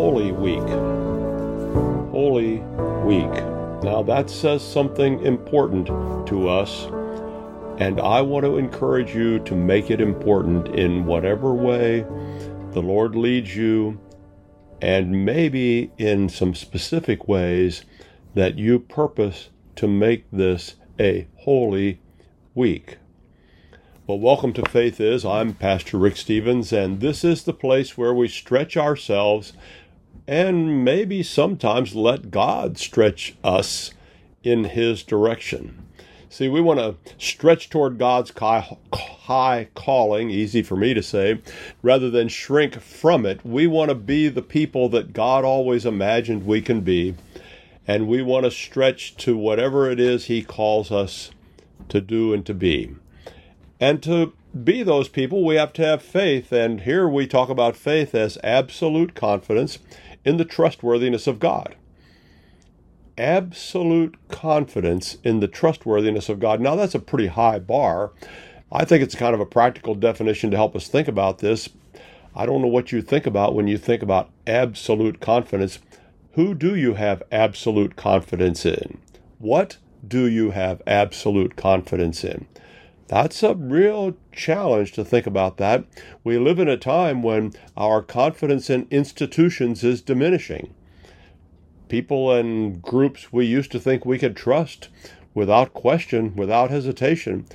Holy Week. Holy Week. Now, that says something important to us, and I want to encourage you to make it important in whatever way the Lord leads you, and maybe in some specific ways that you purpose to make this a holy week. Well, welcome to Faith Is. I'm Pastor Rick Stevens, and this is the place where we stretch ourselves and maybe sometimes let God stretch us in His direction. See, we want to stretch toward God's high calling, easy for me to say, rather than shrink from it. We want to be the people that God always imagined we can be, and we want to stretch to whatever it is He calls us to do and to be. And to be those people, we have to have faith. And here we talk about faith as absolute confidence in the trustworthiness of God. Absolute confidence in the trustworthiness of God. Now, that's a pretty high bar. I think it's kind of a practical definition to help us think about this. I don't know what you think about when you think about absolute confidence. Who do you have absolute confidence in? What do you have absolute confidence in? That's a real challenge to think about that. We live in a time when our confidence in institutions is diminishing. People and groups we used to think we could trust without question, without hesitation,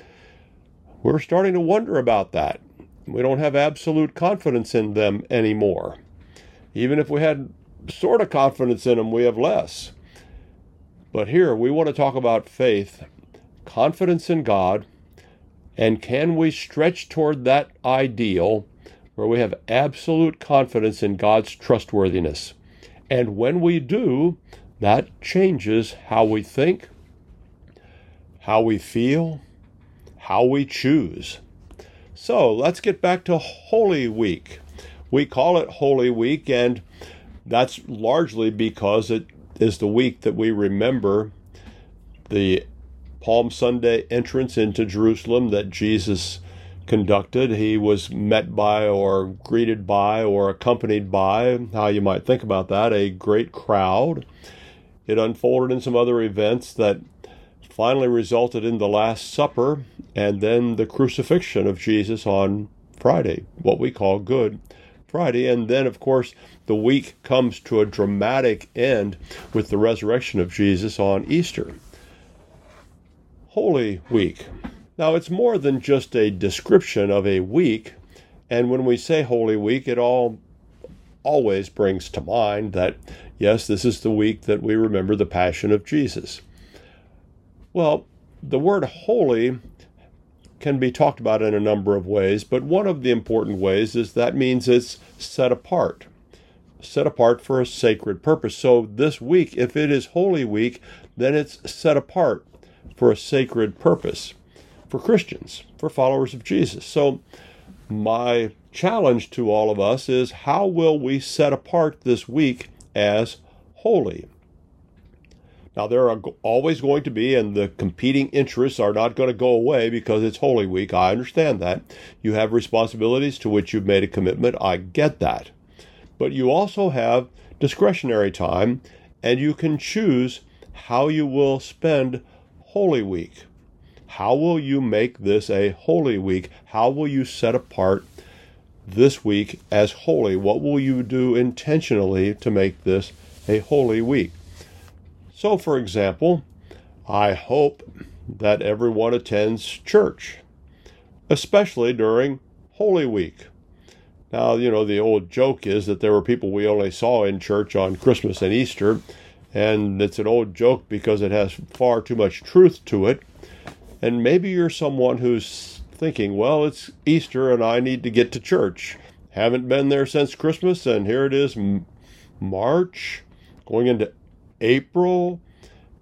we're starting to wonder about that. We don't have absolute confidence in them anymore. Even if we had sort of confidence in them, we have less. But here we want to talk about faith, confidence in God and can we stretch toward that ideal where we have absolute confidence in God's trustworthiness? And when we do, that changes how we think, how we feel, how we choose. So let's get back to Holy Week. We call it Holy Week, and that's largely because it is the week that we remember the Palm Sunday entrance into Jerusalem that Jesus conducted. He was met by, or greeted by, or accompanied by, how you might think about that, a great crowd. It unfolded in some other events that finally resulted in the Last Supper and then the crucifixion of Jesus on Friday, what we call Good Friday. And then, of course, the week comes to a dramatic end with the resurrection of Jesus on Easter. Holy Week. Now, it's more than just a description of a week, and when we say Holy Week, it all always brings to mind that, yes, this is the week that we remember the Passion of Jesus. Well, the word holy can be talked about in a number of ways, but one of the important ways is that means it's set apart. Set apart for a sacred purpose. So, this week, if it is Holy Week, then it's set apart for a sacred purpose for Christians, for followers of Jesus. So, my challenge to all of us is how will we set apart this week as holy? Now, there are always going to be, and the competing interests are not going to go away because it's Holy Week. I understand that. You have responsibilities to which you've made a commitment. I get that. But you also have discretionary time, and you can choose how you will spend Holy Week. How will you make this a holy week? How will you set apart this week as holy? What will you do intentionally to make this a holy week? So, for example, I hope that everyone attends church, especially during Holy Week. Now, you know, the old joke is that there were people we only saw in church on Christmas and Easter, and it's an old joke because it has far too much truth to it. And maybe you're someone who's thinking, well, it's Easter and I need to get to church. Haven't been there since Christmas, and here it is March, going into April,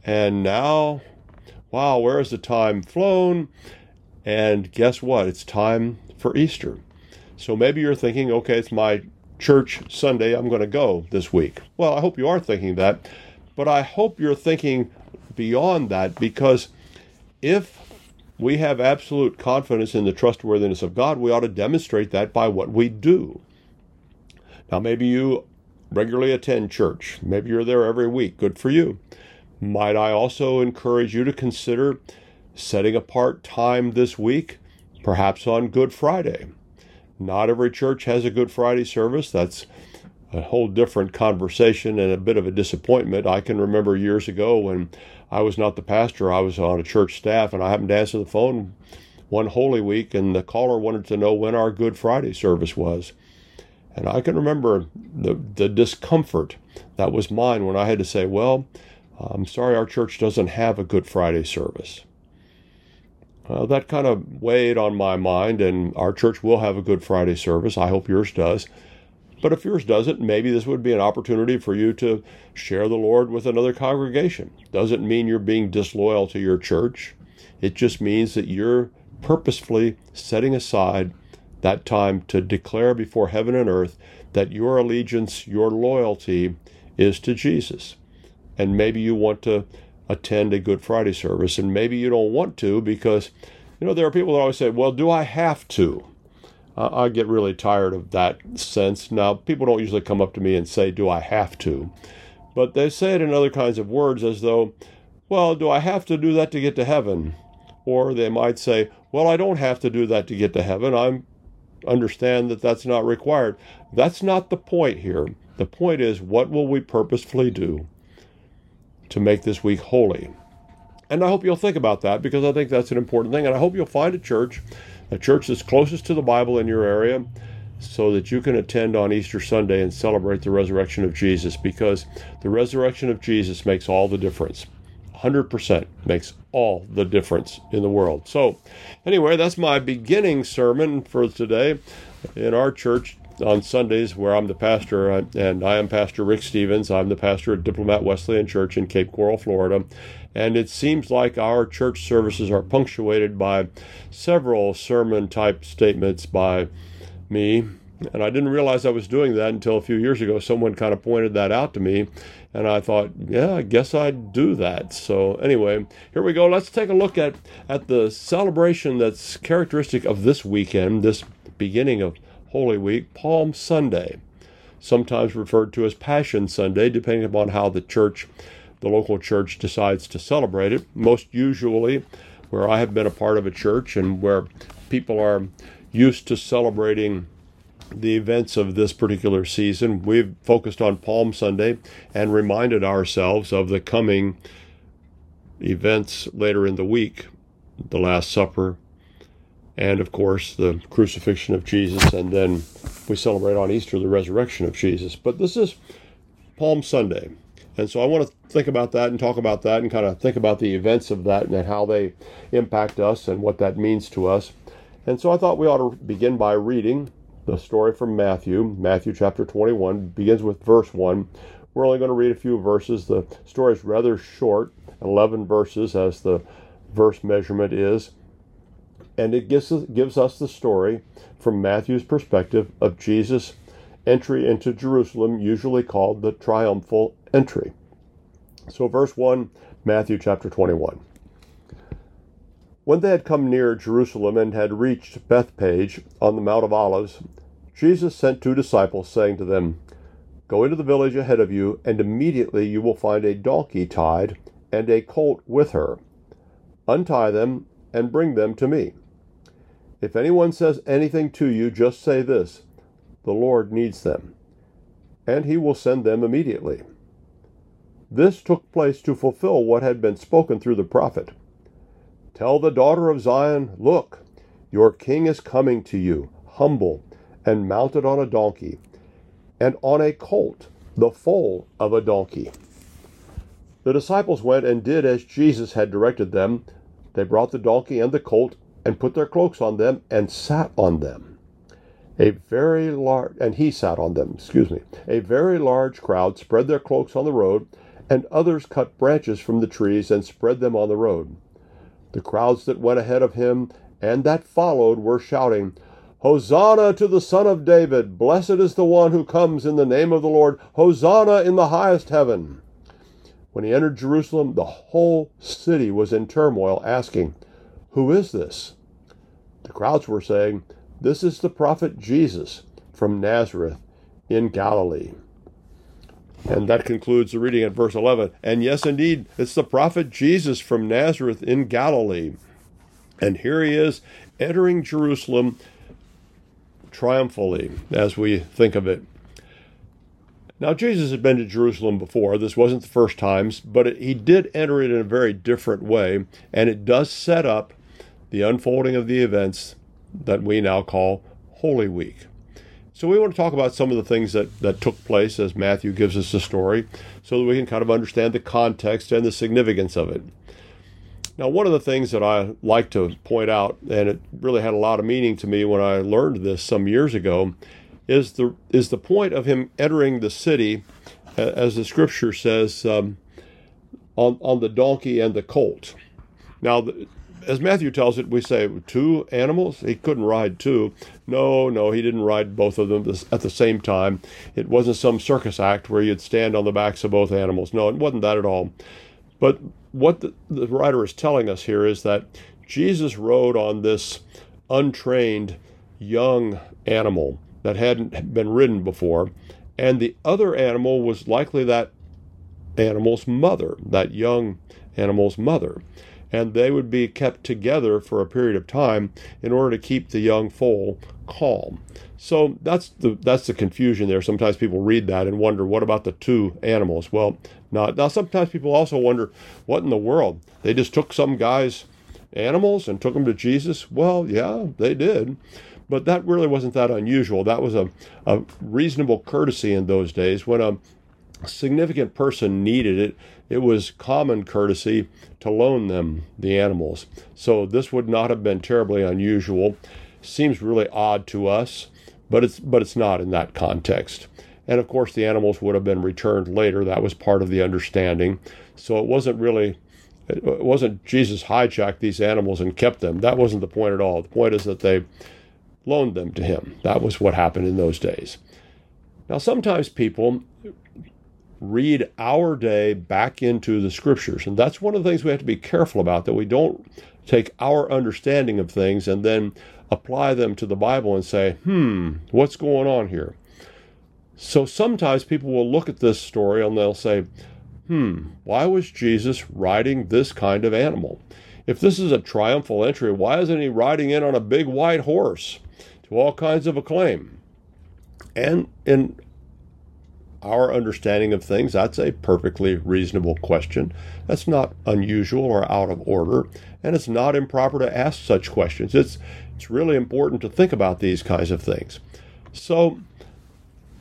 and now, wow, where has the time flown? And guess what? It's time for Easter. So maybe you're thinking, okay, it's my church Sunday, I'm going to go this week. Well, I hope you are thinking that. But I hope you're thinking beyond that because if we have absolute confidence in the trustworthiness of God, we ought to demonstrate that by what we do. Now, maybe you regularly attend church. Maybe you're there every week. Good for you. Might I also encourage you to consider setting apart time this week, perhaps on Good Friday? Not every church has a Good Friday service. That's a whole different conversation and a bit of a disappointment. I can remember years ago when I was not the pastor, I was on a church staff, and I happened to answer the phone one Holy Week, and the caller wanted to know when our Good Friday service was. And I can remember the, the discomfort that was mine when I had to say, Well, I'm sorry our church doesn't have a Good Friday service. Well, that kind of weighed on my mind, and our church will have a Good Friday service. I hope yours does. But if yours doesn't, maybe this would be an opportunity for you to share the Lord with another congregation. Doesn't mean you're being disloyal to your church. It just means that you're purposefully setting aside that time to declare before heaven and earth that your allegiance, your loyalty is to Jesus. And maybe you want to attend a Good Friday service, and maybe you don't want to because, you know, there are people that always say, well, do I have to? I get really tired of that sense. Now, people don't usually come up to me and say, Do I have to? But they say it in other kinds of words as though, Well, do I have to do that to get to heaven? Or they might say, Well, I don't have to do that to get to heaven. I understand that that's not required. That's not the point here. The point is, what will we purposefully do to make this week holy? And I hope you'll think about that because I think that's an important thing. And I hope you'll find a church a church that's closest to the Bible in your area so that you can attend on Easter Sunday and celebrate the resurrection of Jesus because the resurrection of Jesus makes all the difference. 100% makes all the difference in the world. So, anyway, that's my beginning sermon for today in our church on Sundays, where I'm the pastor, uh, and I am Pastor Rick Stevens. I'm the pastor at Diplomat Wesleyan Church in Cape Coral, Florida. And it seems like our church services are punctuated by several sermon type statements by me. And I didn't realize I was doing that until a few years ago. Someone kind of pointed that out to me. And I thought, yeah, I guess I'd do that. So, anyway, here we go. Let's take a look at, at the celebration that's characteristic of this weekend, this beginning of Holy Week, Palm Sunday, sometimes referred to as Passion Sunday, depending upon how the church the local church decides to celebrate it. Most usually, where I have been a part of a church and where people are used to celebrating the events of this particular season, we've focused on Palm Sunday and reminded ourselves of the coming events later in the week the Last Supper, and of course the crucifixion of Jesus, and then we celebrate on Easter the resurrection of Jesus. But this is Palm Sunday. And so I want to think about that and talk about that and kind of think about the events of that and how they impact us and what that means to us. And so I thought we ought to begin by reading the story from Matthew. Matthew chapter 21 begins with verse 1. We're only going to read a few verses. The story is rather short, 11 verses as the verse measurement is. And it gives us, gives us the story from Matthew's perspective of Jesus' entry into Jerusalem, usually called the triumphal entry. So, verse 1, Matthew chapter 21. When they had come near Jerusalem and had reached Bethphage on the Mount of Olives, Jesus sent two disciples, saying to them, Go into the village ahead of you, and immediately you will find a donkey tied and a colt with her. Untie them and bring them to me. If anyone says anything to you, just say this The Lord needs them, and he will send them immediately. This took place to fulfill what had been spoken through the prophet. Tell the daughter of Zion, Look, your king is coming to you, humble and mounted on a donkey, and on a colt, the foal of a donkey. The disciples went and did as Jesus had directed them. They brought the donkey and the colt and put their cloaks on them and sat on them. A very large, and he sat on them, excuse me. A very large crowd spread their cloaks on the road and others cut branches from the trees and spread them on the road. The crowds that went ahead of him and that followed were shouting, Hosanna to the Son of David! Blessed is the one who comes in the name of the Lord! Hosanna in the highest heaven! When he entered Jerusalem, the whole city was in turmoil, asking, Who is this? The crowds were saying, This is the prophet Jesus from Nazareth in Galilee. And that concludes the reading at verse 11. And yes, indeed, it's the prophet Jesus from Nazareth in Galilee. And here he is entering Jerusalem triumphally, as we think of it. Now, Jesus had been to Jerusalem before. This wasn't the first times, but it, he did enter it in a very different way, and it does set up the unfolding of the events that we now call Holy Week. So we want to talk about some of the things that, that took place as Matthew gives us the story so that we can kind of understand the context and the significance of it. Now, one of the things that I like to point out, and it really had a lot of meaning to me when I learned this some years ago, is the is the point of him entering the city, as the scripture says, um, on on the donkey and the colt. Now, as Matthew tells it, we say two animals. He couldn't ride two. No, no, he didn't ride both of them at the same time. It wasn't some circus act where you'd stand on the backs of both animals. No, it wasn't that at all. But what the, the writer is telling us here is that Jesus rode on this untrained young animal that hadn't been ridden before, and the other animal was likely that animal's mother, that young animal's mother and they would be kept together for a period of time in order to keep the young foal calm. So that's the that's the confusion there. Sometimes people read that and wonder what about the two animals? Well, not now. Sometimes people also wonder what in the world they just took some guy's animals and took them to Jesus. Well, yeah, they did. But that really wasn't that unusual. That was a, a reasonable courtesy in those days when a significant person needed it it was common courtesy to loan them the animals. So this would not have been terribly unusual. Seems really odd to us, but it's but it's not in that context. And of course the animals would have been returned later. That was part of the understanding. So it wasn't really it wasn't Jesus hijacked these animals and kept them. That wasn't the point at all. The point is that they loaned them to him. That was what happened in those days. Now, sometimes people read our day back into the scriptures. And that's one of the things we have to be careful about that we don't take our understanding of things and then apply them to the Bible and say, hmm, what's going on here? So sometimes people will look at this story and they'll say, hmm, why was Jesus riding this kind of animal? If this is a triumphal entry, why isn't he riding in on a big white horse to all kinds of acclaim? And in our understanding of things, that's a perfectly reasonable question. That's not unusual or out of order, and it's not improper to ask such questions. It's it's really important to think about these kinds of things. So,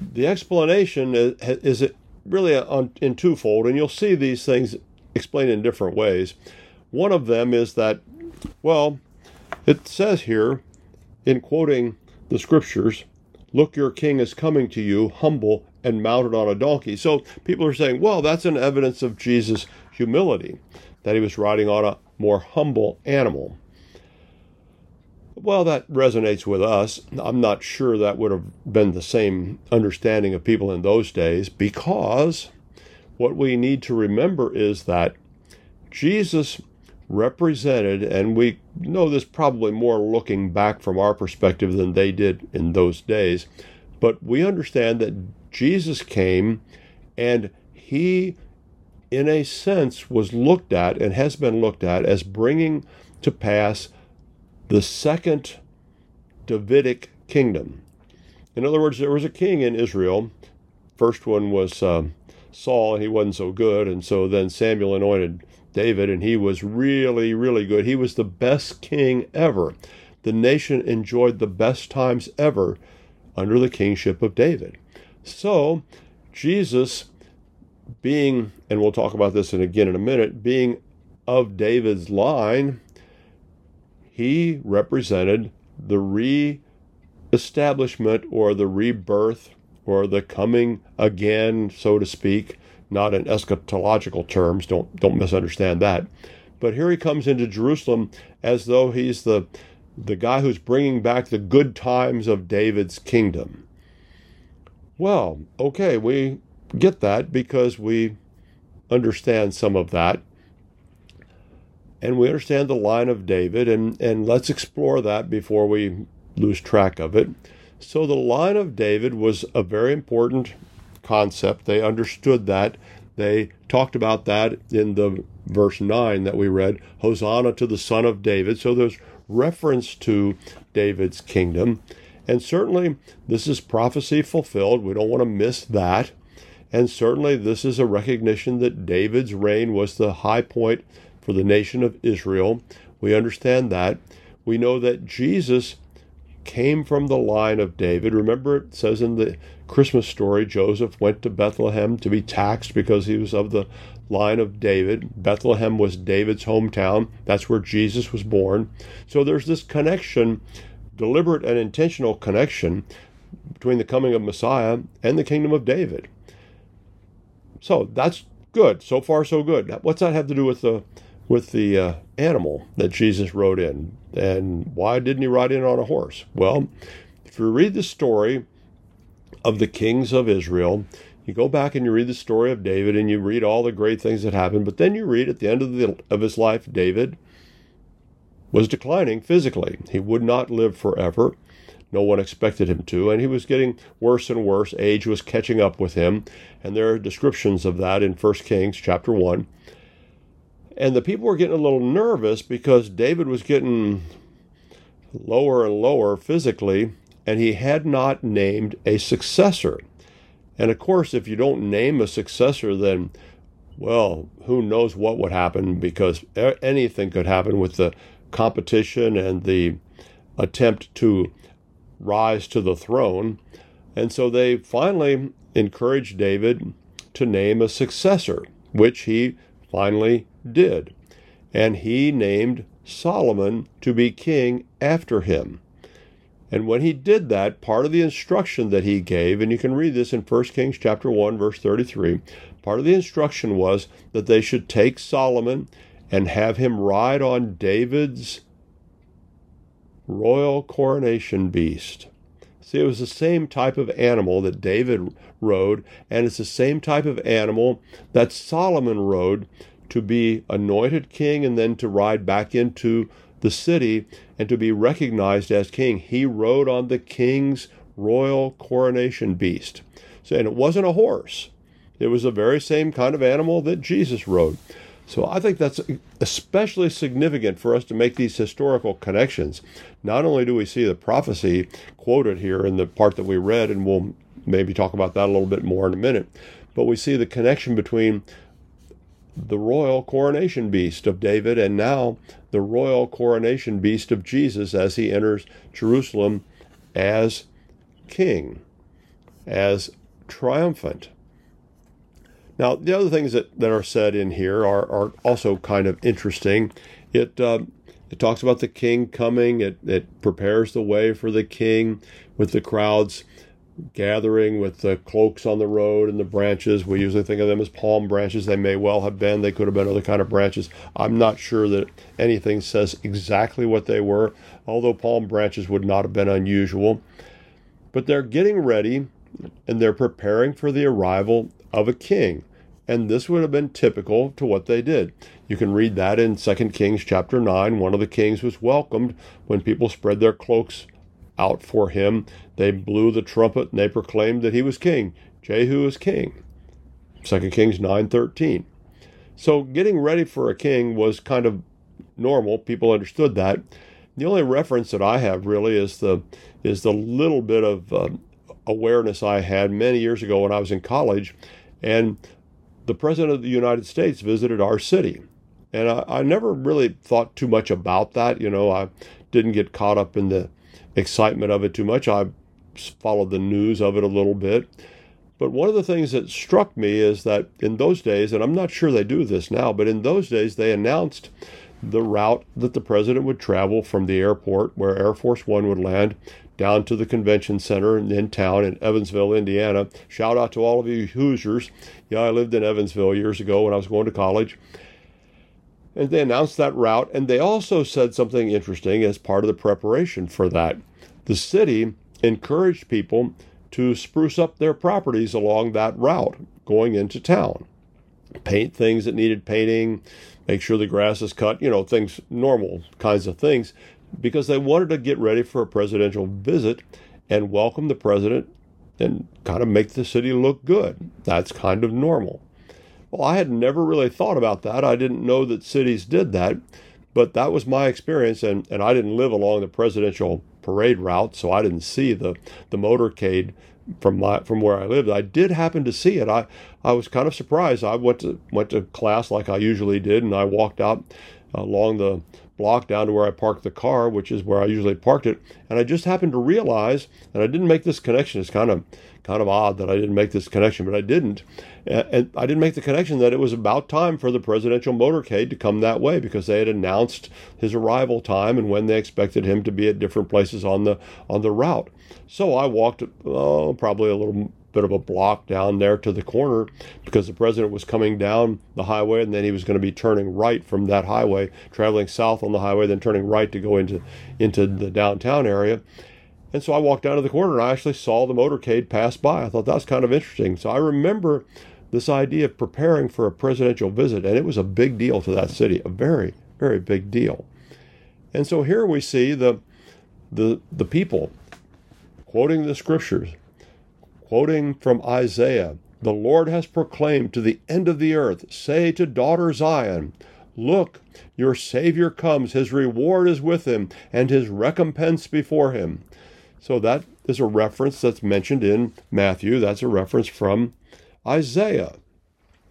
the explanation is, is it really in twofold, and you'll see these things explained in different ways. One of them is that, well, it says here, in quoting the scriptures, Look, your king is coming to you, humble and mounted on a donkey. So people are saying, well, that's an evidence of Jesus' humility, that he was riding on a more humble animal. Well, that resonates with us. I'm not sure that would have been the same understanding of people in those days because what we need to remember is that Jesus represented, and we know this probably more looking back from our perspective than they did in those days, but we understand that Jesus came and he, in a sense, was looked at and has been looked at as bringing to pass the second Davidic kingdom. In other words, there was a king in Israel. First one was uh, Saul, and he wasn't so good. And so then Samuel anointed David, and he was really, really good. He was the best king ever. The nation enjoyed the best times ever under the kingship of David. So, Jesus, being, and we'll talk about this again in a minute, being of David's line, he represented the re establishment or the rebirth or the coming again, so to speak, not in eschatological terms, don't, don't misunderstand that. But here he comes into Jerusalem as though he's the, the guy who's bringing back the good times of David's kingdom. Well, okay, we get that because we understand some of that. And we understand the line of David, and, and let's explore that before we lose track of it. So the line of David was a very important concept. They understood that. They talked about that in the verse 9 that we read Hosanna to the Son of David. So there's reference to David's kingdom. And certainly, this is prophecy fulfilled. We don't want to miss that. And certainly, this is a recognition that David's reign was the high point for the nation of Israel. We understand that. We know that Jesus came from the line of David. Remember, it says in the Christmas story Joseph went to Bethlehem to be taxed because he was of the line of David. Bethlehem was David's hometown. That's where Jesus was born. So there's this connection, deliberate and intentional connection between the coming of Messiah and the kingdom of David. So that's good. So far, so good. What's that have to do with the with the uh, animal that Jesus rode in? And why didn't he ride in on a horse? Well, if you read the story of the kings of Israel, you go back and you read the story of David and you read all the great things that happened, but then you read at the end of, the, of his life, David was declining physically. He would not live forever. No one expected him to, and he was getting worse and worse. Age was catching up with him, and there are descriptions of that in 1 Kings chapter 1. And the people were getting a little nervous because David was getting lower and lower physically, and he had not named a successor. And of course, if you don't name a successor, then, well, who knows what would happen because anything could happen with the competition and the attempt to rise to the throne. And so they finally encouraged David to name a successor, which he finally did. And he named Solomon to be king after him. And when he did that, part of the instruction that he gave, and you can read this in 1 Kings chapter 1 verse 33, part of the instruction was that they should take Solomon and have him ride on David's royal coronation beast. See, it was the same type of animal that David rode, and it's the same type of animal that Solomon rode to be anointed king and then to ride back into the city and to be recognized as king. He rode on the king's royal coronation beast. So, and it wasn't a horse, it was the very same kind of animal that Jesus rode. So I think that's especially significant for us to make these historical connections. Not only do we see the prophecy quoted here in the part that we read, and we'll maybe talk about that a little bit more in a minute, but we see the connection between the royal coronation beast of David and now the royal coronation beast of Jesus as he enters Jerusalem as king, as triumphant. Now, the other things that, that are said in here are, are also kind of interesting. It, uh, it talks about the king coming, it, it prepares the way for the king with the crowds gathering with the cloaks on the road and the branches. We usually think of them as palm branches. They may well have been. They could have been other kind of branches. I'm not sure that anything says exactly what they were, although palm branches would not have been unusual. But they're getting ready and they're preparing for the arrival of a king. And this would have been typical to what they did. You can read that in 2 Kings chapter 9. One of the kings was welcomed when people spread their cloaks out for him. They blew the trumpet and they proclaimed that he was king. Jehu is king. 2 Kings 9:13. So getting ready for a king was kind of normal. People understood that. The only reference that I have really is the is the little bit of uh, awareness I had many years ago when I was in college, and the president of the United States visited our city, and I, I never really thought too much about that. You know, I didn't get caught up in the excitement of it too much. I followed the news of it a little bit. But one of the things that struck me is that in those days, and I'm not sure they do this now, but in those days they announced the route that the president would travel from the airport where Air Force One would land down to the convention center in town in Evansville, Indiana. Shout out to all of you Hoosiers. Yeah, I lived in Evansville years ago when I was going to college. And they announced that route, and they also said something interesting as part of the preparation for that. The city encouraged people to spruce up their properties along that route going into town. Paint things that needed painting, make sure the grass is cut, you know, things, normal kinds of things, because they wanted to get ready for a presidential visit. and welcome the president and kind of make the city look good. That's kind of normal. Well, I had never really thought about that. I didn't know that cities did that, but that was my experience, and, and I didn't live along the presidential parade route, so I didn't see the, the motorcade from my from where I lived. I did happen to see it. I I was kind of surprised. I went to went to class like I usually did, and I walked out along the block down to where I parked the car, which is where I usually parked it. And I just happened to realize, and I didn't make this connection. It's kind of kind of odd that I didn't make this connection, but I didn't. And I didn't make the connection that it was about time for the presidential motorcade to come that way because they had announced his arrival time and when they expected him to be at different places on the on the route. So I walked oh, probably a little bit of a block down there to the corner because the president was coming down the highway and then he was going to be turning right from that highway, traveling south on the highway, then turning right to go into into the downtown area. And so I walked down to the corner and I actually saw the motorcade pass by. I thought that was kind of interesting. So I remember this idea of preparing for a presidential visit, and it was a big deal to that city, a very, very big deal. And so here we see the the the people quoting the scriptures, quoting from Isaiah, the Lord has proclaimed to the end of the earth, say to daughter Zion, Look, your Savior comes, his reward is with him, and his recompense before him. So that is a reference that's mentioned in Matthew. That's a reference from Isaiah.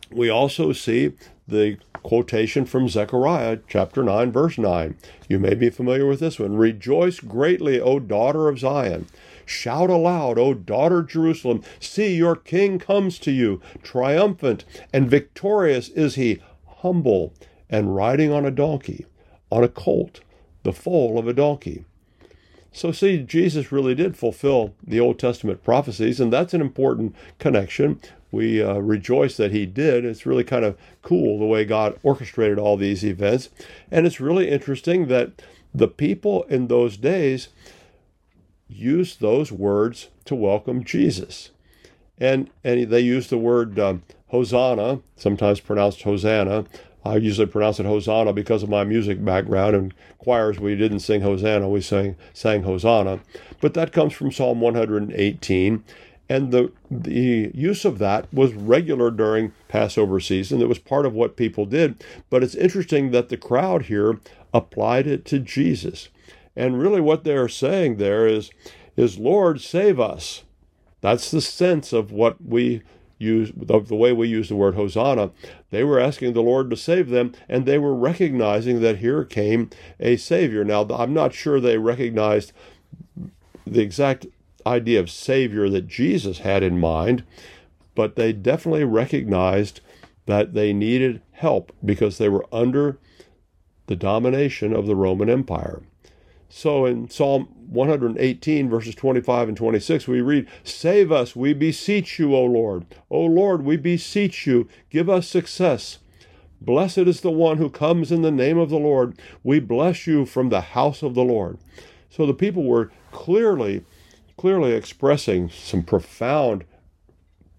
We also see the quotation from Zechariah chapter 9, verse 9. You may be familiar with this one. Rejoice greatly, O daughter of Zion. Shout aloud, O daughter Jerusalem. See, your king comes to you. Triumphant and victorious is he, humble and riding on a donkey, on a colt, the foal of a donkey. So, see, Jesus really did fulfill the Old Testament prophecies, and that's an important connection. We uh, rejoice that he did. It's really kind of cool the way God orchestrated all these events. And it's really interesting that the people in those days used those words to welcome Jesus. And, and they used the word um, Hosanna, sometimes pronounced Hosanna. I usually pronounce it Hosanna because of my music background. In choirs, we didn't sing Hosanna, we sang, sang Hosanna. But that comes from Psalm 118. And the, the use of that was regular during Passover season. It was part of what people did. But it's interesting that the crowd here applied it to Jesus. And really, what they're saying there is, is Lord, save us. That's the sense of what we use, of the way we use the word Hosanna. They were asking the Lord to save them, and they were recognizing that here came a Savior. Now, I'm not sure they recognized the exact idea of Savior that Jesus had in mind, but they definitely recognized that they needed help because they were under the domination of the Roman Empire. So in Psalm 118, verses 25 and 26, we read, Save us, we beseech you, O Lord. O Lord, we beseech you, give us success. Blessed is the one who comes in the name of the Lord. We bless you from the house of the Lord. So the people were clearly, clearly expressing some profound,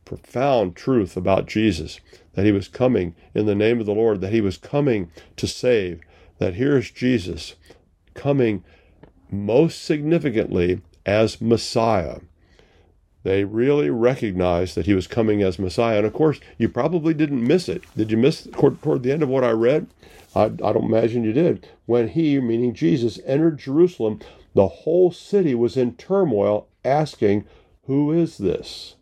profound truth about Jesus that he was coming in the name of the Lord, that he was coming to save, that here's Jesus coming most significantly as Messiah. They really recognized that he was coming as Messiah. And of course, you probably didn't miss it. Did you miss toward, toward the end of what I read? I, I don't imagine you did. When he, meaning Jesus, entered Jerusalem, the whole city was in turmoil, asking, Who is this?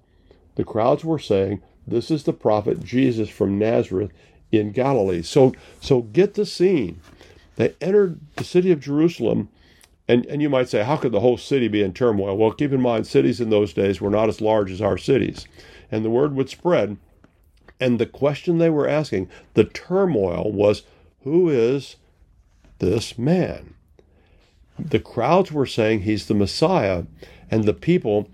The crowds were saying, This is the prophet Jesus from Nazareth in Galilee. So, so get the scene. They entered the city of Jerusalem and, and you might say, how could the whole city be in turmoil? Well, keep in mind, cities in those days were not as large as our cities. And the word would spread. And the question they were asking, the turmoil was, who is this man? The crowds were saying he's the Messiah. And the people,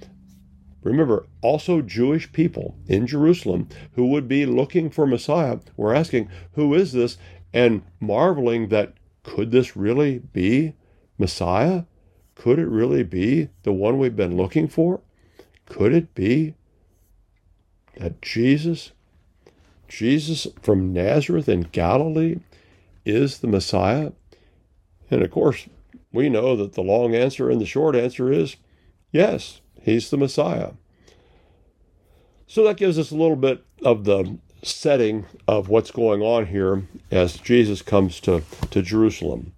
remember, also Jewish people in Jerusalem who would be looking for Messiah were asking, who is this? And marveling that could this really be Messiah? Could it really be the one we've been looking for? Could it be that Jesus, Jesus from Nazareth in Galilee, is the Messiah? And of course, we know that the long answer and the short answer is Yes, he's the Messiah. So that gives us a little bit of the setting of what's going on here as Jesus comes to, to Jerusalem.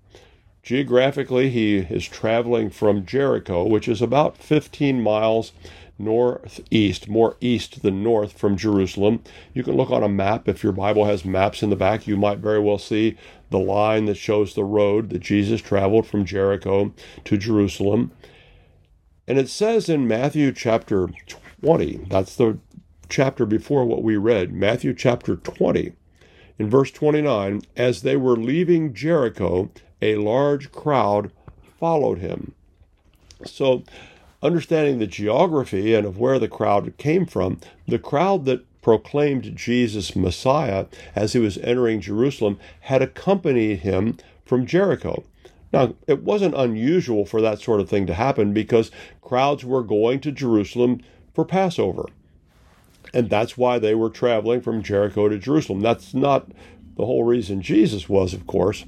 Geographically, he is traveling from Jericho, which is about 15 miles northeast, more east than north from Jerusalem. You can look on a map. If your Bible has maps in the back, you might very well see the line that shows the road that Jesus traveled from Jericho to Jerusalem. And it says in Matthew chapter 20, that's the chapter before what we read, Matthew chapter 20, in verse 29, as they were leaving Jericho, a large crowd followed him. So understanding the geography and of where the crowd came from, the crowd that proclaimed Jesus Messiah as he was entering Jerusalem had accompanied him from Jericho. Now, it wasn't unusual for that sort of thing to happen because crowds were going to Jerusalem for Passover. And that's why they were traveling from Jericho to Jerusalem. That's not the whole reason Jesus was, of course.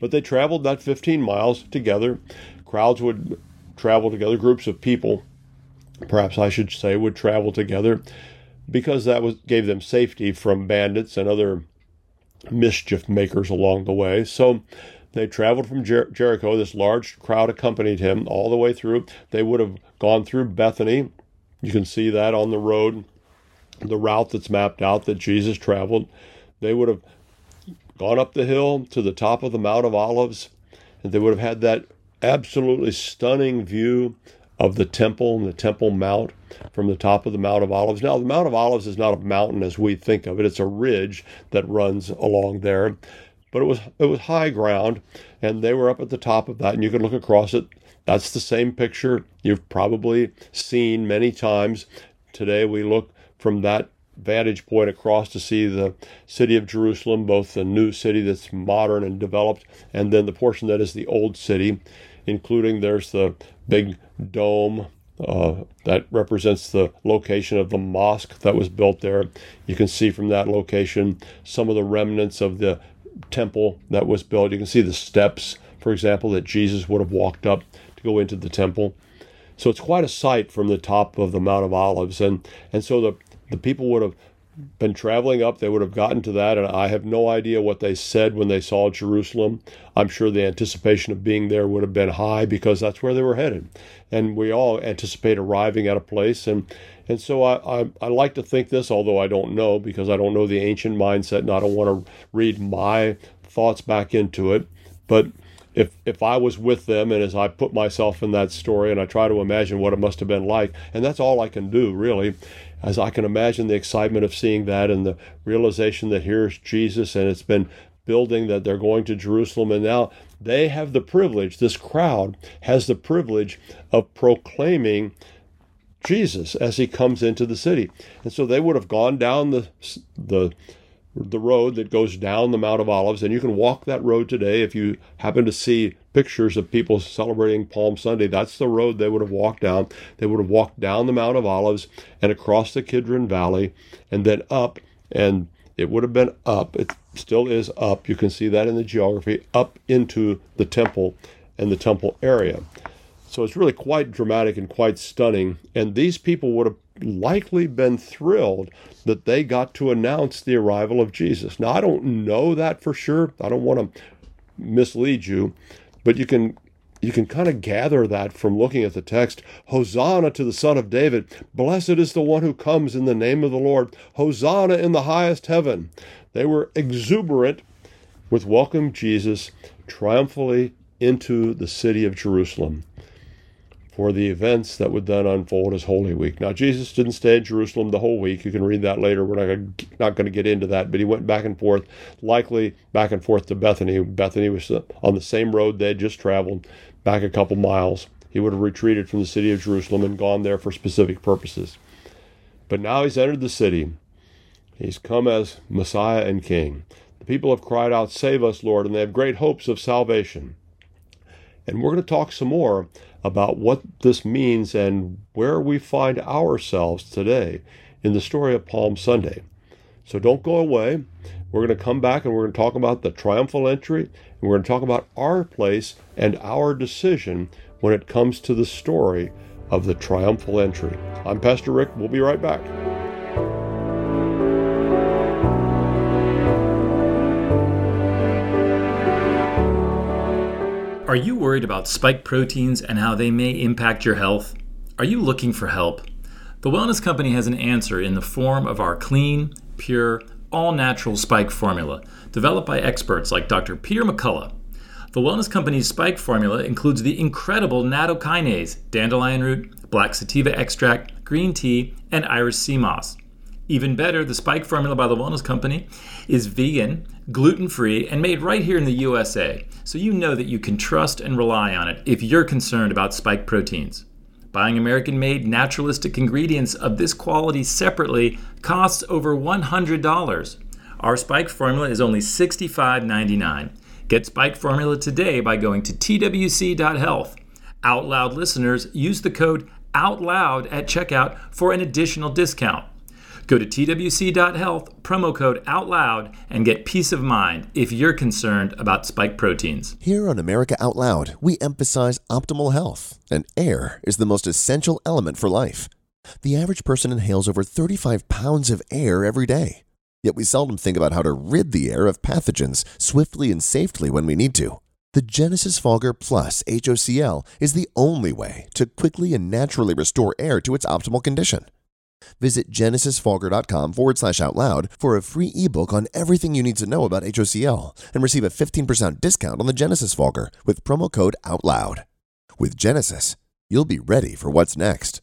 But they traveled that 15 miles together. Crowds would travel together, groups of people, perhaps I should say, would travel together because that was gave them safety from bandits and other mischief makers along the way. So they traveled from Jer- Jericho. This large crowd accompanied him all the way through. They would have gone through Bethany. You can see that on the road, the route that's mapped out that Jesus traveled. They would have gone up the hill to the top of the Mount of Olives, and they would have had that absolutely stunning view of the temple and the Temple Mount from the top of the Mount of Olives. Now, the Mount of Olives is not a mountain as we think of it; it's a ridge that runs along there. But it was it was high ground, and they were up at the top of that, and you could look across it. That's the same picture you've probably seen many times. Today we look from that vantage point across to see the city of Jerusalem, both the new city that's modern and developed, and then the portion that is the old city including there's the big dome uh, that represents the location of the mosque that was built there. You can see from that location some of the remnants of the temple that was built. You can see the steps, for example, that Jesus would have walked up to go into the temple. So it's quite a sight from the top of the Mount of Olives, and and so the the people would have been traveling up, they would have gotten to that. And I have no idea what they said when they saw Jerusalem. I'm sure the anticipation of being there would have been high because that's where they were headed. And we all anticipate arriving at a place. And, and so I, I, I like to think this, although I don't know because I don't know the ancient mindset and I don't want to read my thoughts back into it. But if if I was with them and as I put myself in that story and I try to imagine what it must have been like, and that's all I can do really, as I can imagine the excitement of seeing that and the realization that here's Jesus and it's been building that they're going to Jerusalem and now they have the privilege, this crowd has the privilege of proclaiming Jesus as he comes into the city. And so they would have gone down the the the road that goes down the Mount of Olives, and you can walk that road today if you happen to see pictures of people celebrating Palm Sunday. That's the road they would have walked down. They would have walked down the Mount of Olives and across the Kidron Valley and then up, and it would have been up. It still is up. You can see that in the geography, up into the temple and the temple area. So it's really quite dramatic and quite stunning. And these people would have likely been thrilled that they got to announce the arrival of Jesus. Now, I don't know that for sure. I don't want to mislead you, but you can you can kind of gather that from looking at the text. Hosanna to the Son of David. Blessed is the one who comes in the name of the Lord. Hosanna in the highest heaven. They were exuberant with welcome Jesus triumphantly into the city of Jerusalem for the events that would then unfold as Holy Week. Now, Jesus didn't stay in Jerusalem the whole week. You can read that later. We're not to, not going to get into that, but he went back and forth, likely back and forth to Bethany. Bethany was on the same road they had just traveled, back a couple miles. He would have retreated from the city of Jerusalem and gone there for specific purposes. But now he's entered the city. He's come as Messiah and King. The people have cried out, Save us, Lord, and they have great hopes of salvation. And we're going to talk some more about what this means and where we find ourselves today in the story of Palm Sunday. So don't go away. We're going to come back and we're going to talk about the triumphal entry, and we're going to talk about our place and our decision when it comes to the story of the triumphal entry. I'm Pastor Rick. We'll be right back. Are you worried about spike proteins and how they may impact your health? Are you looking for help? The Wellness Company has an answer in the form of our clean, pure, all natural spike formula, developed by experts like Dr. Peter McCullough. The Wellness Company's spike formula includes the incredible nattokinase, dandelion root, black sativa extract, green tea, and Irish sea moss. Even better, the spike formula by the Wellness Company is vegan, gluten free, and made right here in the USA, so you know that you can trust and rely on it if you're concerned about spike proteins. Buying American made naturalistic ingredients of this quality separately costs over $100. Our Spike formula is only $65.99. Get Spike formula today by going to twc.health. Out Loud listeners use the code OUTLOUD at checkout for an additional discount. Go to twc.health, promo code OUTLOUD, and get peace of mind if you're concerned about spike proteins. Here on America Out Loud, we emphasize optimal health, and air is the most essential element for life. The average person inhales over 35 pounds of air every day, yet we seldom think about how to rid the air of pathogens swiftly and safely when we need to. The Genesis Fogger Plus HOCl is the only way to quickly and naturally restore air to its optimal condition. Visit genesisfogger.com forward slash out loud for a free ebook on everything you need to know about HOCl and receive a 15% discount on the Genesis Fogger with promo code OUTLOUD. With Genesis, you'll be ready for what's next.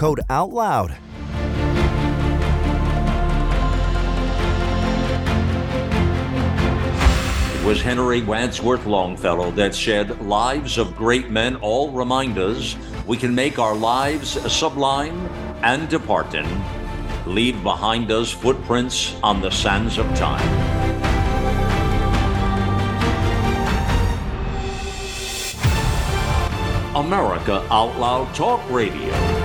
Code OUTLOUD. It was Henry Wadsworth Longfellow that said, Lives of great men all remind us we can make our lives sublime and departing, leave behind us footprints on the sands of time. America Out Loud Talk Radio.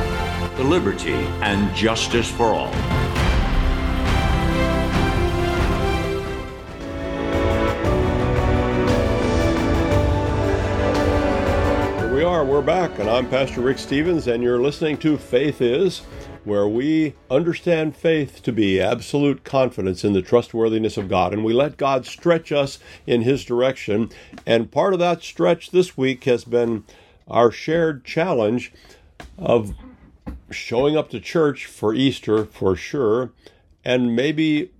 Liberty and justice for all. Here we are, we're back, and I'm Pastor Rick Stevens, and you're listening to Faith Is, where we understand faith to be absolute confidence in the trustworthiness of God, and we let God stretch us in His direction. And part of that stretch this week has been our shared challenge of showing up to church for Easter for sure, and maybe,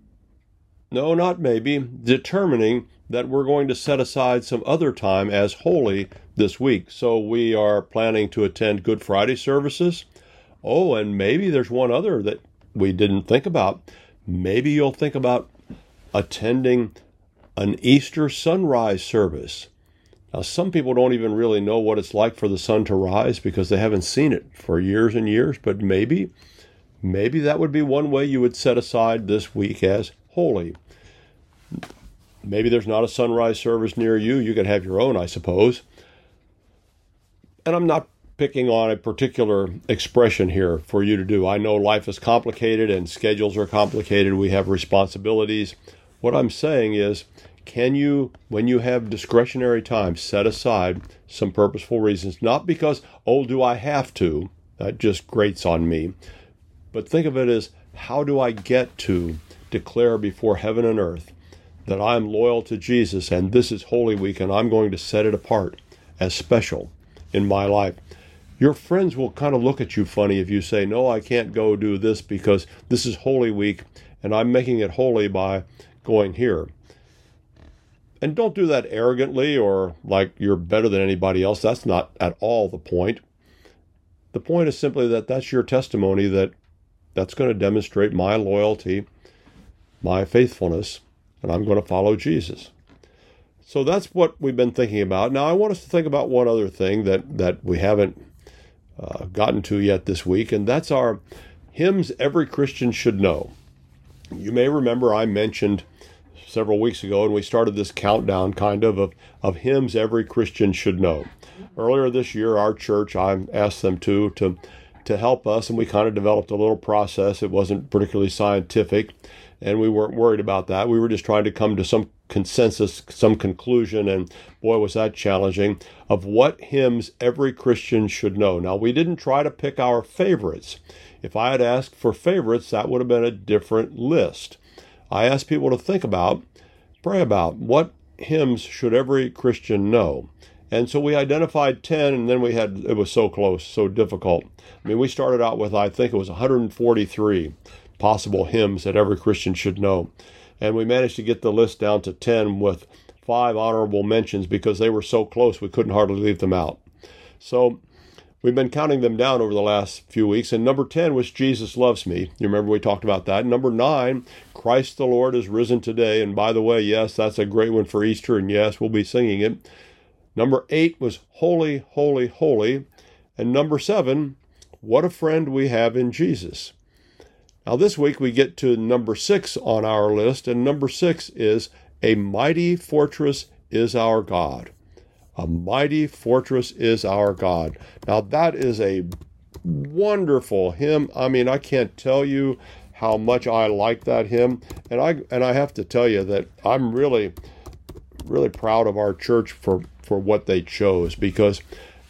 no, not maybe, determining that we're going to set aside some other time as holy this week. So we are planning to attend Good Friday services. Oh, and maybe there's one other that we didn't think about. Maybe you'll think about attending an Easter sunrise service. Now, some people don't even really know what it's like for the sun to rise because they haven't seen it for years and years, but maybe, maybe that would be one way you would set aside this week as holy. Maybe there's not a sunrise service near you. You could have your own, I suppose. And I'm not picking on a particular expression here for you to do. I know life is complicated and schedules are complicated. We have responsibilities. What I'm saying is, can you, when you have discretionary time, set aside some purposeful reasons? Not because, oh, do I have to? That just grates on me. But think of it as, how do I get to declare before heaven and earth that I'm loyal to Jesus and this is Holy Week and I'm going to set it apart as special in my life? Your friends will kind of look at you funny if you say, No, I can't go do this because this is Holy Week and I'm making it holy by going here. And don't do that arrogantly or like you're better than anybody else. That's not at all the point. The point is simply that that's your testimony that that's going to demonstrate my loyalty my faithfulness, and I'm going to follow Jesus. So that's what we've been thinking about. Now, I want us to think about one other thing that, that we haven't uh, gotten to yet this week, and that's our hymns every Christian should know. You may remember I mentioned several weeks ago, and we started this countdown kind of of, of hymns every Christian should know. Earlier this year, our church, I asked them to to to help us, and we kind of developed a little process. It wasn't particularly scientific, and we weren't worried about that. We were just trying to come to some consensus, some conclusion, and boy, was that challenging of what hymns every Christian should know. Now, we didn't try to pick our favorites. If I had asked for favorites, that would have been a different list. I asked people to think about, pray about, what hymns should every Christian know? And so we identified 10, and then we had, it was so close, so difficult. I mean, we started out with, I think it was 143 possible hymns that every Christian should know and we managed to get the list down to 10 with five honorable mentions because they were so close we couldn't hardly leave them out. So we've been counting them down over the last few weeks, and number 10 was Jesus Loves Me. You remember we talked about that. Number 9, Christ the Lord is risen today. And by the way, yes, that's a great one for Easter, and yes, we'll be singing it. Number 8 was Holy, Holy, Holy. And number 7, What a Friend We Have in Jesus. Now, this week we get to number six on our list, and number six is A Mighty Fortress is Our God. A mighty fortress is our God. Now, that is a wonderful hymn. I mean, I can't tell you how much I like that hymn, and I and I have to tell you that I'm really, really proud of our church for for what they chose because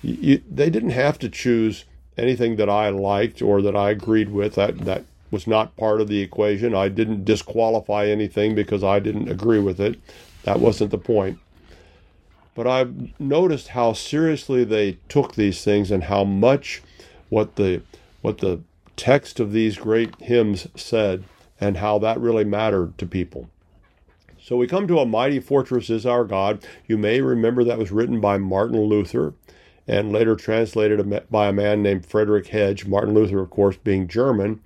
you, they didn't have to choose anything that I liked or that I agreed with. That that was not part of the equation. I didn't disqualify anything because I didn't agree with it. That wasn't the point. But I've noticed how seriously they took these things and how much what the what the text of these great hymns said and how that really mattered to people. So we come to a mighty fortress is our God. You may remember that was written by Martin Luther and later translated by a man named Frederick Hedge. Martin Luther, of course, being German.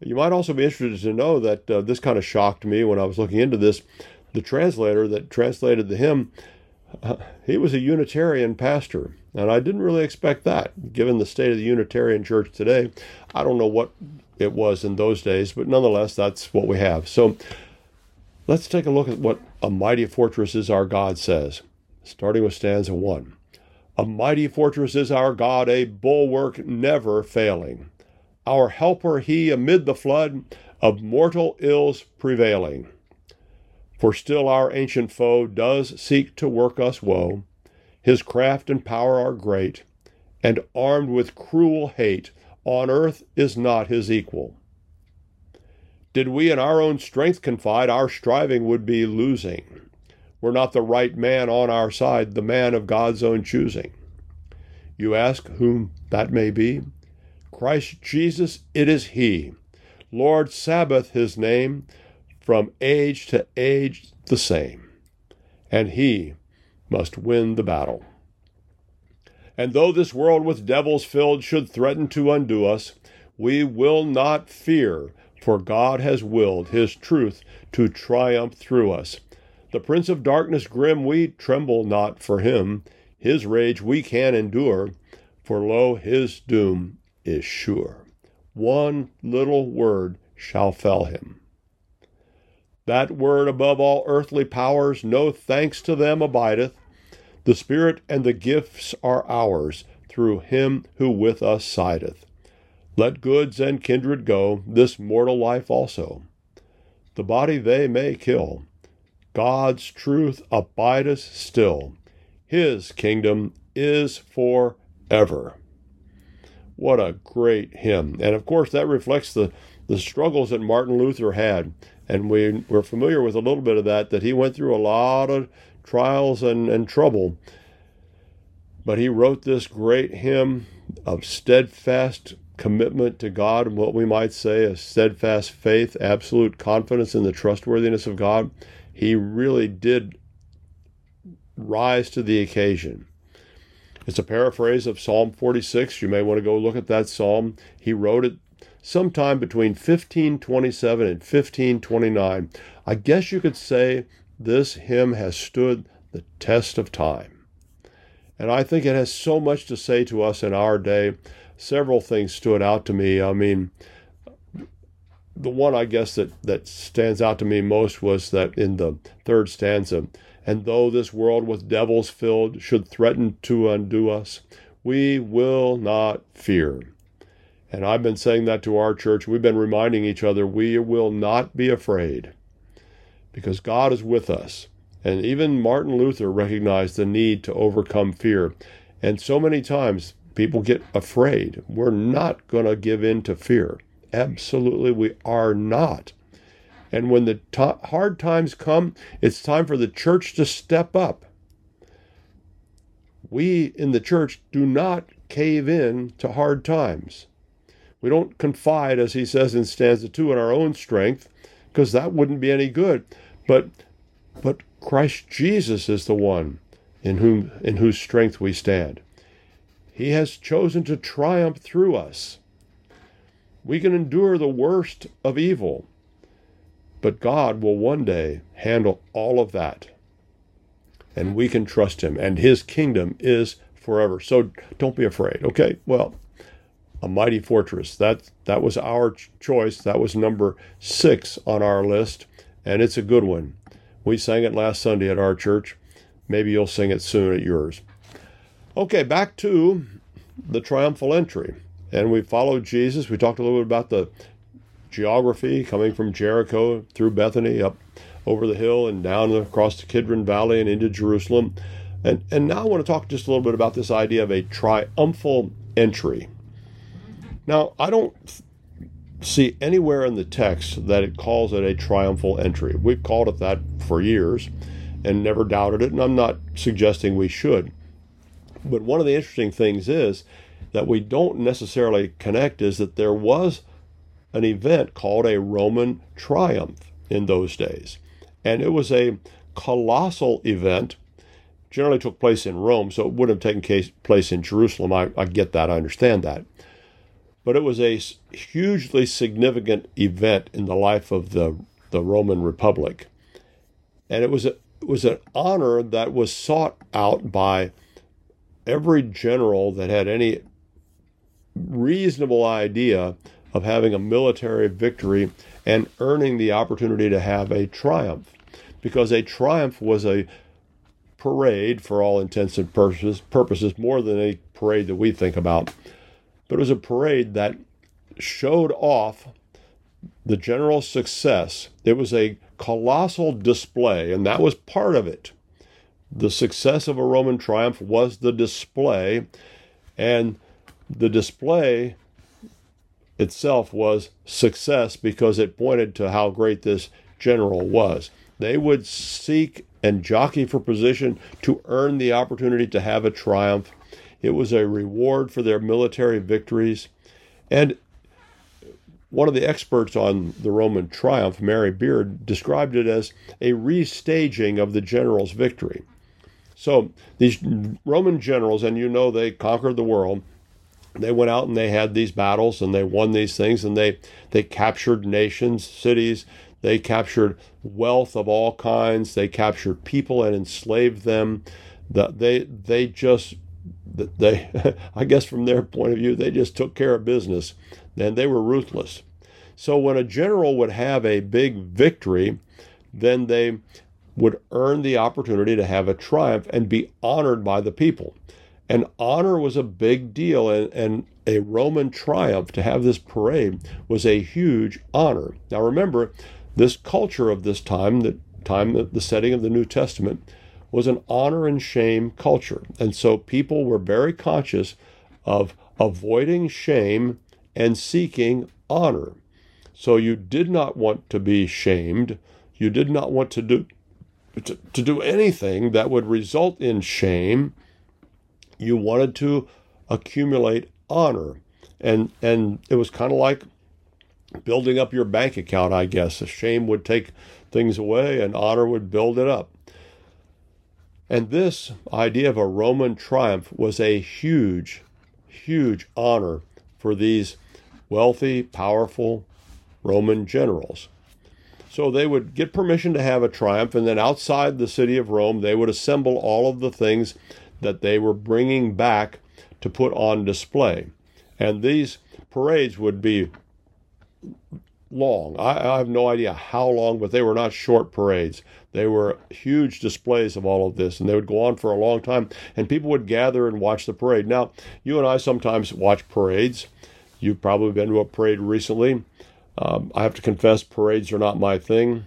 You might also be interested to know that uh, this kind of shocked me when I was looking into this. The translator that translated the hymn, he was a Unitarian pastor, and I didn't really expect that, given the state of the Unitarian Church today. I don't know what it was in those days, but nonetheless, that's what we have. So let's take a look at what a mighty fortress is our God says, starting with stanza one. A mighty fortress is our God, a bulwark never failing our helper he amid the flood of mortal ills prevailing. For still our ancient foe does seek to work us woe. His craft and power are great, and armed with cruel hate, on earth is not his equal. Did we in our own strength confide, our striving would be losing. Were not the right man on our side, the man of God's own choosing. You ask whom that may be? Christ Jesus, it is He. Lord Sabaoth, His name, from age to age the same. And He must win the battle. And though this world with devils filled should threaten to undo us, we will not fear, for God has willed His truth to triumph through us. The Prince of Darkness grim, we tremble not for him. His rage we can endure, for lo, his doom is sure. One little word shall fell him. That word above all earthly powers, no thanks to them abideth. The Spirit and the gifts are ours through him who with us sideth. Let goods and kindred go, this mortal life also. The body they may kill. God's truth abideth still. His kingdom is for ever. What a great hymn. And of course, that reflects the, the struggles that Martin Luther had. And we, we're familiar with a little bit of that, that he went through a lot of trials and, and trouble. But he wrote this great hymn of steadfast commitment to God and what we might say a steadfast faith, absolute confidence in the trustworthiness of God. He really did rise to the occasion. It's a paraphrase of Psalm 46. You may want to go look at that psalm. He wrote it sometime between 1527 and 1529. I guess you could say this hymn has stood the test of time. And I think it has so much to say to us in our day. Several things stood out to me. I mean, the one I guess that, that stands out to me most was that in the third stanza, and though this world with devils filled should threaten to undo us, we will not fear. And I've been saying that to our church. We've been reminding each other we will not be afraid because God is with us. And even Martin Luther recognized the need to overcome fear. And so many times people get afraid. We're not going to give in to fear. Absolutely, we are not. And when the hard times come, it's time for the church to step up. We in the church do not cave in to hard times. We don't confide, as he says in stanza two, in our own strength, because that wouldn't be any good. But but Christ Jesus is the one in whom in whose strength we stand. He has chosen to triumph through us. We can endure the worst of evil, but God will one day handle all of that. And we can trust Him, and His kingdom is forever. So don't be afraid, okay? Well, a mighty fortress. That that was our choice. That was number six on our list, and it's a good one. We sang it last Sunday at our church. Maybe you'll sing it soon at yours. Okay, back to the triumphal entry. And we followed Jesus. We talked a little bit about the geography coming from Jericho through Bethany up over the hill and down across the Kidron Valley and into Jerusalem. And, and now I want to talk just a little bit about this idea of a triumphal entry. Now, I don't see anywhere in the text that it calls it a triumphal entry. We've called it that for years and never doubted it, and I'm not suggesting we should. But one of the interesting things is that we don't necessarily connect is that there was an event called a Roman triumph in those days. And it was a colossal event, generally took place in Rome, so it wouldn't have taken place in Jerusalem. I, I get that, I understand that but it was a hugely significant event in the life of the, the Roman Republic. And it was, a, it was an honor that was sought out by every general that had any reasonable idea of having a military victory and earning the opportunity to have a triumph. Because a triumph was a parade for all intents and purposes, purposes more than a parade that we think about but it was a parade that showed off the general success. It was a colossal display, and that was part of it. The success of a Roman triumph was the display, and the display itself was success because it pointed to how great this general was. They would seek and jockey for position to earn the opportunity to have a triumph it was a reward for their military victories. And one of the experts on the Roman triumph, Mary Beard, described it as a restaging of the general's victory. So these Roman generals, and you know they conquered the world, they went out and they had these battles and they won these things and they they captured nations, cities, they captured wealth of all kinds, they captured people and enslaved them. The, they they just they, I guess from their point of view, they just took care of business and they were ruthless. So when a general would have a big victory, then they would earn the opportunity to have a triumph and be honored by the people. And honor was a big deal, and, and a Roman triumph to have this parade was a huge honor. Now remember, this culture of this time, the time, the setting of the New Testament, was an honor and shame culture. And so people were very conscious of avoiding shame and seeking honor. So you did not want to be shamed. You did not want to do to, to do anything that would result in shame. You wanted to accumulate honor. And and it was kind of like building up your bank account, I guess. Shame would take things away and honor would build it up. And this idea of a Roman triumph was a huge, huge honor for these wealthy, powerful Roman generals. So they would get permission to have a triumph, and then outside the city of Rome, they would assemble all of the things that they were bringing back to put on display. And these parades would be long. I, I, have no idea how long, but they were not short parades. They were huge displays of all of this, and they would go on for a long time, and people would gather and watch the parade. Now, you and I sometimes watch parades. You've probably been to a parade recently. Um, I have to confess, parades are not my thing.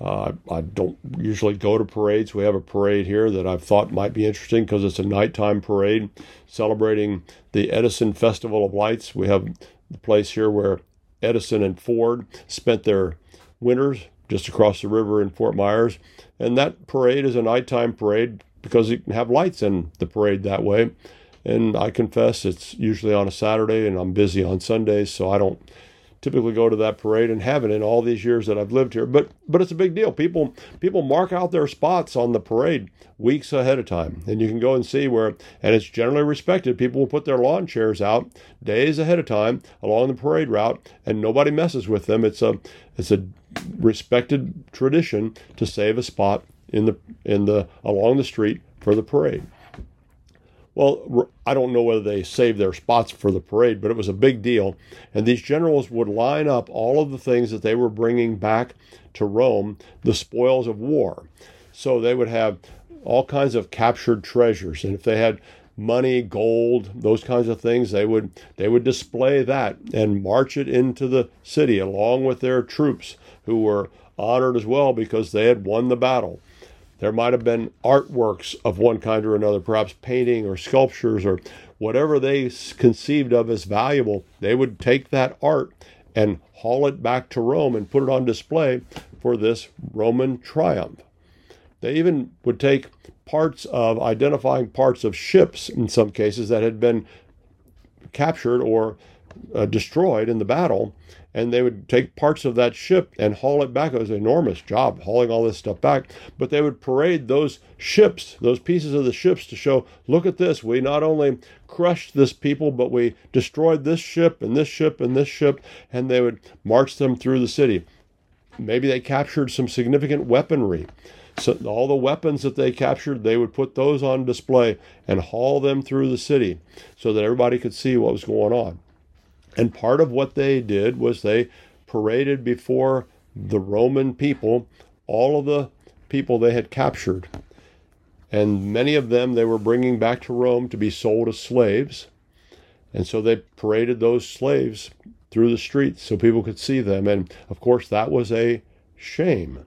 Uh, I don't usually go to parades. We have a parade here that I've thought might be interesting because it's a nighttime parade celebrating the Edison Festival of Lights. We have the place here where Edison and Ford spent their winters just across the river in Fort Myers. And that parade is a nighttime parade because you can have lights in the parade that way. And I confess it's usually on a Saturday and I'm busy on Sundays, so I don't typically go to that parade and haven't in all these years that I've lived here. But but it's a big deal. People people mark out their spots on the parade weeks ahead of time, and you can go and see where. And it's generally respected. People will put their lawn chairs out days ahead of time along the parade route, and nobody messes with them. It's a it's a respected tradition to save a spot in the in the along the street for the parade. Well, I don't know whether they saved their spots for the parade, but it was a big deal. And these generals would line up all of the things that they were bringing back to Rome, the spoils of war. So they would have all kinds of captured treasures. And if they had money, gold, those kinds of things, they would they would display that and march it into the city along with their troops who were honored as well because they had won the battle. There might have been artworks of one kind or another, perhaps painting or sculptures or whatever they conceived of as valuable. They would take that art and haul it back to Rome and put it on display for this Roman triumph. They even would take parts of identifying parts of ships in some cases that had been captured or uh, destroyed in the battle and they would take parts of that ship and haul it back. It was an enormous job hauling all this stuff back, but they would parade those ships, those pieces of the ships to show, look at this. We not only crushed this people, but we destroyed this ship and this ship and this ship, and they would march them through the city. Maybe they captured some significant weaponry. So all the weapons that they captured, they would put those on display and haul them through the city so that everybody could see what was going on. And part of what they did was they paraded before the Roman people all of the people they had captured. And many of them they were bringing back to Rome to be sold as slaves. And so they paraded those slaves through the streets so people could see them. And of course, that was a shame.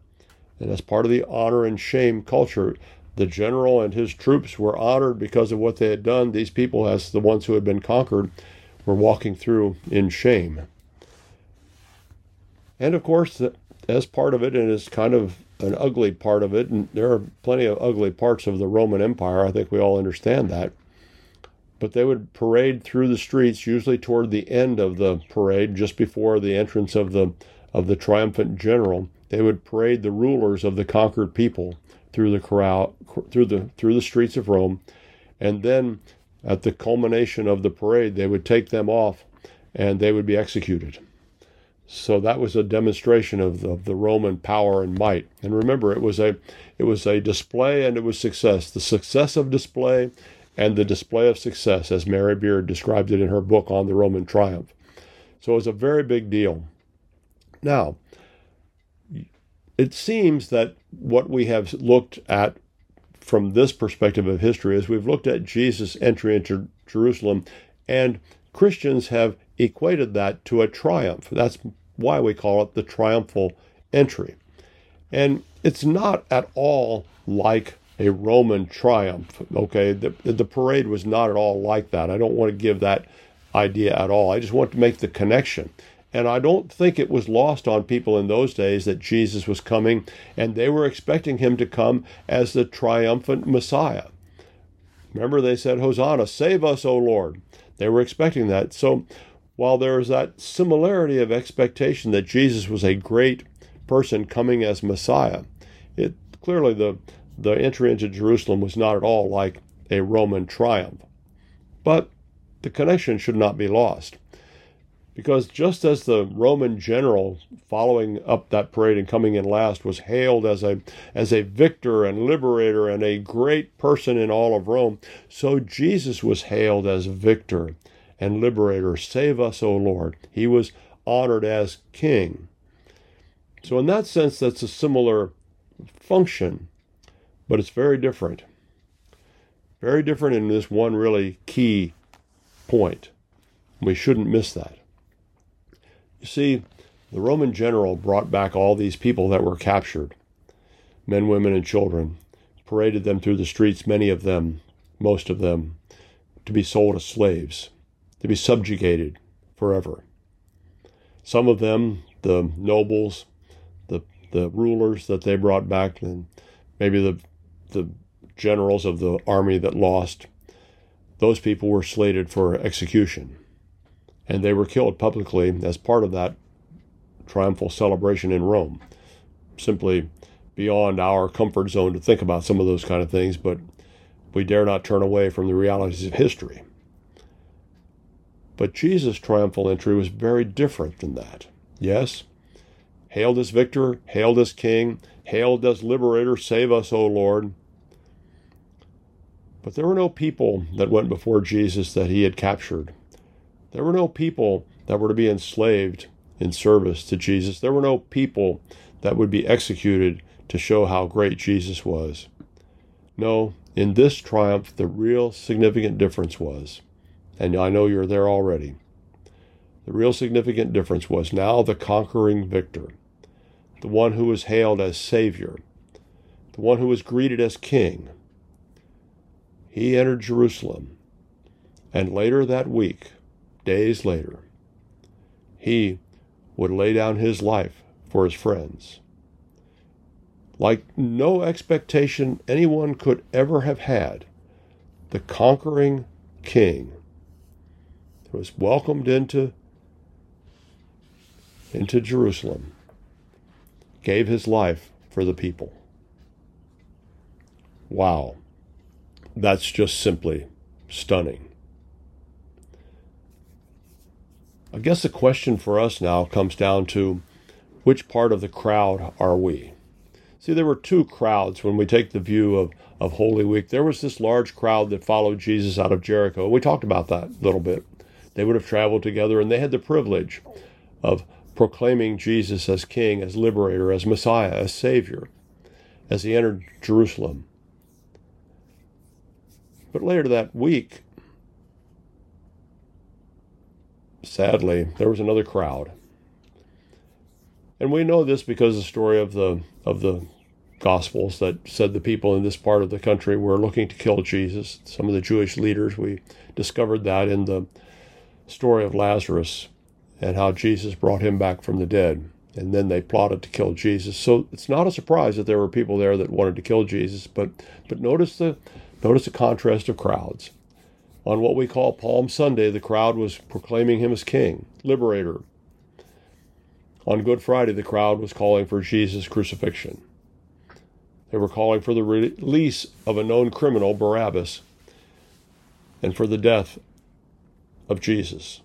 And as part of the honor and shame culture, the general and his troops were honored because of what they had done. These people, as the ones who had been conquered, were walking through in shame. And of course, as part of it, and it's kind of an ugly part of it, and there are plenty of ugly parts of the Roman Empire. I think we all understand that. But they would parade through the streets, usually toward the end of the parade, just before the entrance of the of the triumphant general. They would parade the rulers of the conquered people through the corral, through the through the streets of Rome, and then at the culmination of the parade, they would take them off and they would be executed. So that was a demonstration of the, of the Roman power and might. And remember, it was a it was a display and it was success. The success of display and the display of success, as Mary Beard described it in her book on the Roman triumph. So it was a very big deal. Now, it seems that what we have looked at from this perspective of history is we've looked at Jesus' entry into Jerusalem, and Christians have equated that to a triumph. That's why we call it the triumphal entry. And it's not at all like a Roman triumph. Okay, the, the parade was not at all like that. I don't want to give that idea at all. I just want to make the connection. And I don't think it was lost on people in those days that Jesus was coming, and they were expecting him to come as the triumphant Messiah. Remember, they said, Hosanna, save us, O Lord. They were expecting that. So while there is that similarity of expectation that Jesus was a great person coming as Messiah, it clearly the, the entry into Jerusalem was not at all like a Roman triumph. But the connection should not be lost. Because just as the Roman general following up that parade and coming in last was hailed as a as a victor and liberator and a great person in all of Rome, so Jesus was hailed as victor and liberator. Save us, O Lord. He was honored as king. So in that sense that's a similar function, but it's very different. Very different in this one really key point. We shouldn't miss that. You see, the Roman general brought back all these people that were captured men, women, and children, paraded them through the streets, many of them, most of them, to be sold as slaves, to be subjugated forever. Some of them, the nobles, the, the rulers that they brought back, and maybe the, the generals of the army that lost, those people were slated for execution and they were killed publicly as part of that triumphal celebration in Rome. Simply beyond our comfort zone to think about some of those kind of things, but we dare not turn away from the realities of history. But Jesus' triumphal entry was very different than that. Yes, hailed as victor, hailed as king, hailed as liberator, save us, O Lord. But there were no people that went before Jesus that he had captured there were no people that were to be enslaved in service to Jesus. There were no people that would be executed to show how great Jesus was. No, in this triumph, the real significant difference was, and I know you're there already, the real significant difference was now the conquering victor, the one who was hailed as Savior, the one who was greeted as King. He entered Jerusalem, and later that week, days later, he would lay down his life for his friends. Like no expectation anyone could ever have had, the conquering king was welcomed into, into Jerusalem, gave his life for the people. Wow, that's just simply stunning. I guess the question for us now comes down to which part of the crowd are we? See, there were two crowds when we take the view of, of Holy Week. There was this large crowd that followed Jesus out of Jericho. We talked about that a little bit. They would have traveled together and they had the privilege of proclaiming Jesus as King, as Liberator, as Messiah, as Savior, as he entered Jerusalem. But later that week, sadly, there was another crowd. And we know this because the story of the of the Gospels that said the people in this part of the country were looking to kill Jesus. Some of the Jewish leaders, we discovered that in the story of Lazarus and how Jesus brought him back from the dead. And then they plotted to kill Jesus. So it's not a surprise that there were people there that wanted to kill Jesus, but but notice the notice the contrast of crowds. On what we call Palm Sunday, the crowd was proclaiming him as king, liberator. On Good Friday, the crowd was calling for Jesus' crucifixion. They were calling for the release of a known criminal, Barabbas, and for the death of Jesus.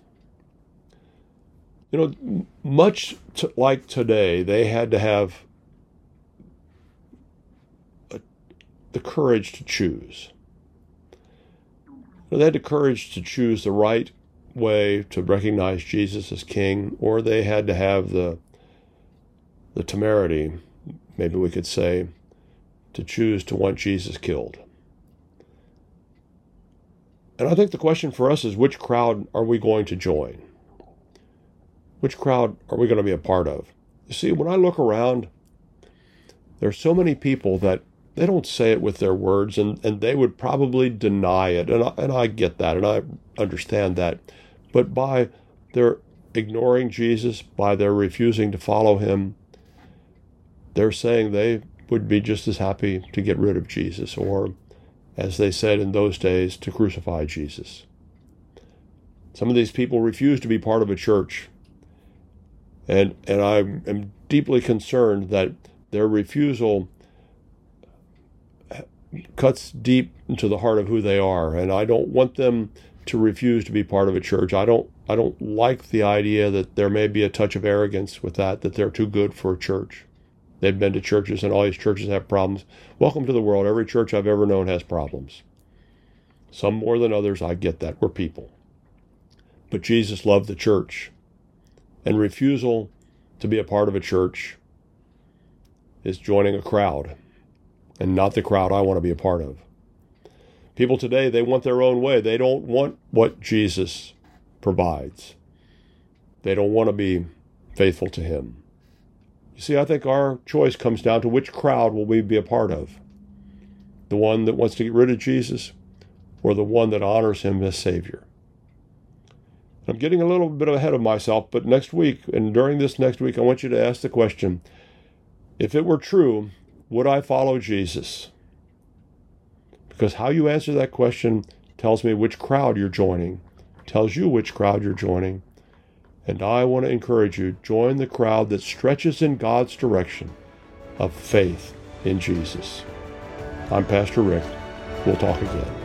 You know, much to, like today, they had to have a, the courage to choose. They had the courage to choose the right way to recognize Jesus as king, or they had to have the the temerity, maybe we could say, to choose to want Jesus killed. And I think the question for us is which crowd are we going to join? Which crowd are we going to be a part of? You see, when I look around, there's so many people that they don't say it with their words and, and they would probably deny it and I, and I get that and I understand that. But by their ignoring Jesus by their refusing to follow him they're saying they would be just as happy to get rid of Jesus or as they said in those days to crucify Jesus. Some of these people refuse to be part of a church and and I am deeply concerned that their refusal cuts deep into the heart of who they are, and I don't want them to refuse to be part of a church. I don't I don't like the idea that there may be a touch of arrogance with that, that they're too good for a church. They've been to churches and all these churches have problems. Welcome to the world. Every church I've ever known has problems. Some more than others. I get that. We're people. But Jesus loved the church. And refusal to be a part of a church is joining a crowd and not the crowd I want to be a part of. People today, they want their own way. They don't want what Jesus provides. They don't want to be faithful to Him. You see, I think our choice comes down to which crowd will we be a part of? The one that wants to get rid of Jesus or the one that honors Him as Savior? I'm getting a little bit ahead of myself, but next week and during this next week, I want you to ask the question if it were true, would I follow Jesus? Because how you answer that question tells me which crowd you're joining, tells you which crowd you're joining. And I want to encourage you join the crowd that stretches in God's direction of faith in Jesus. I'm Pastor Rick. We'll talk again.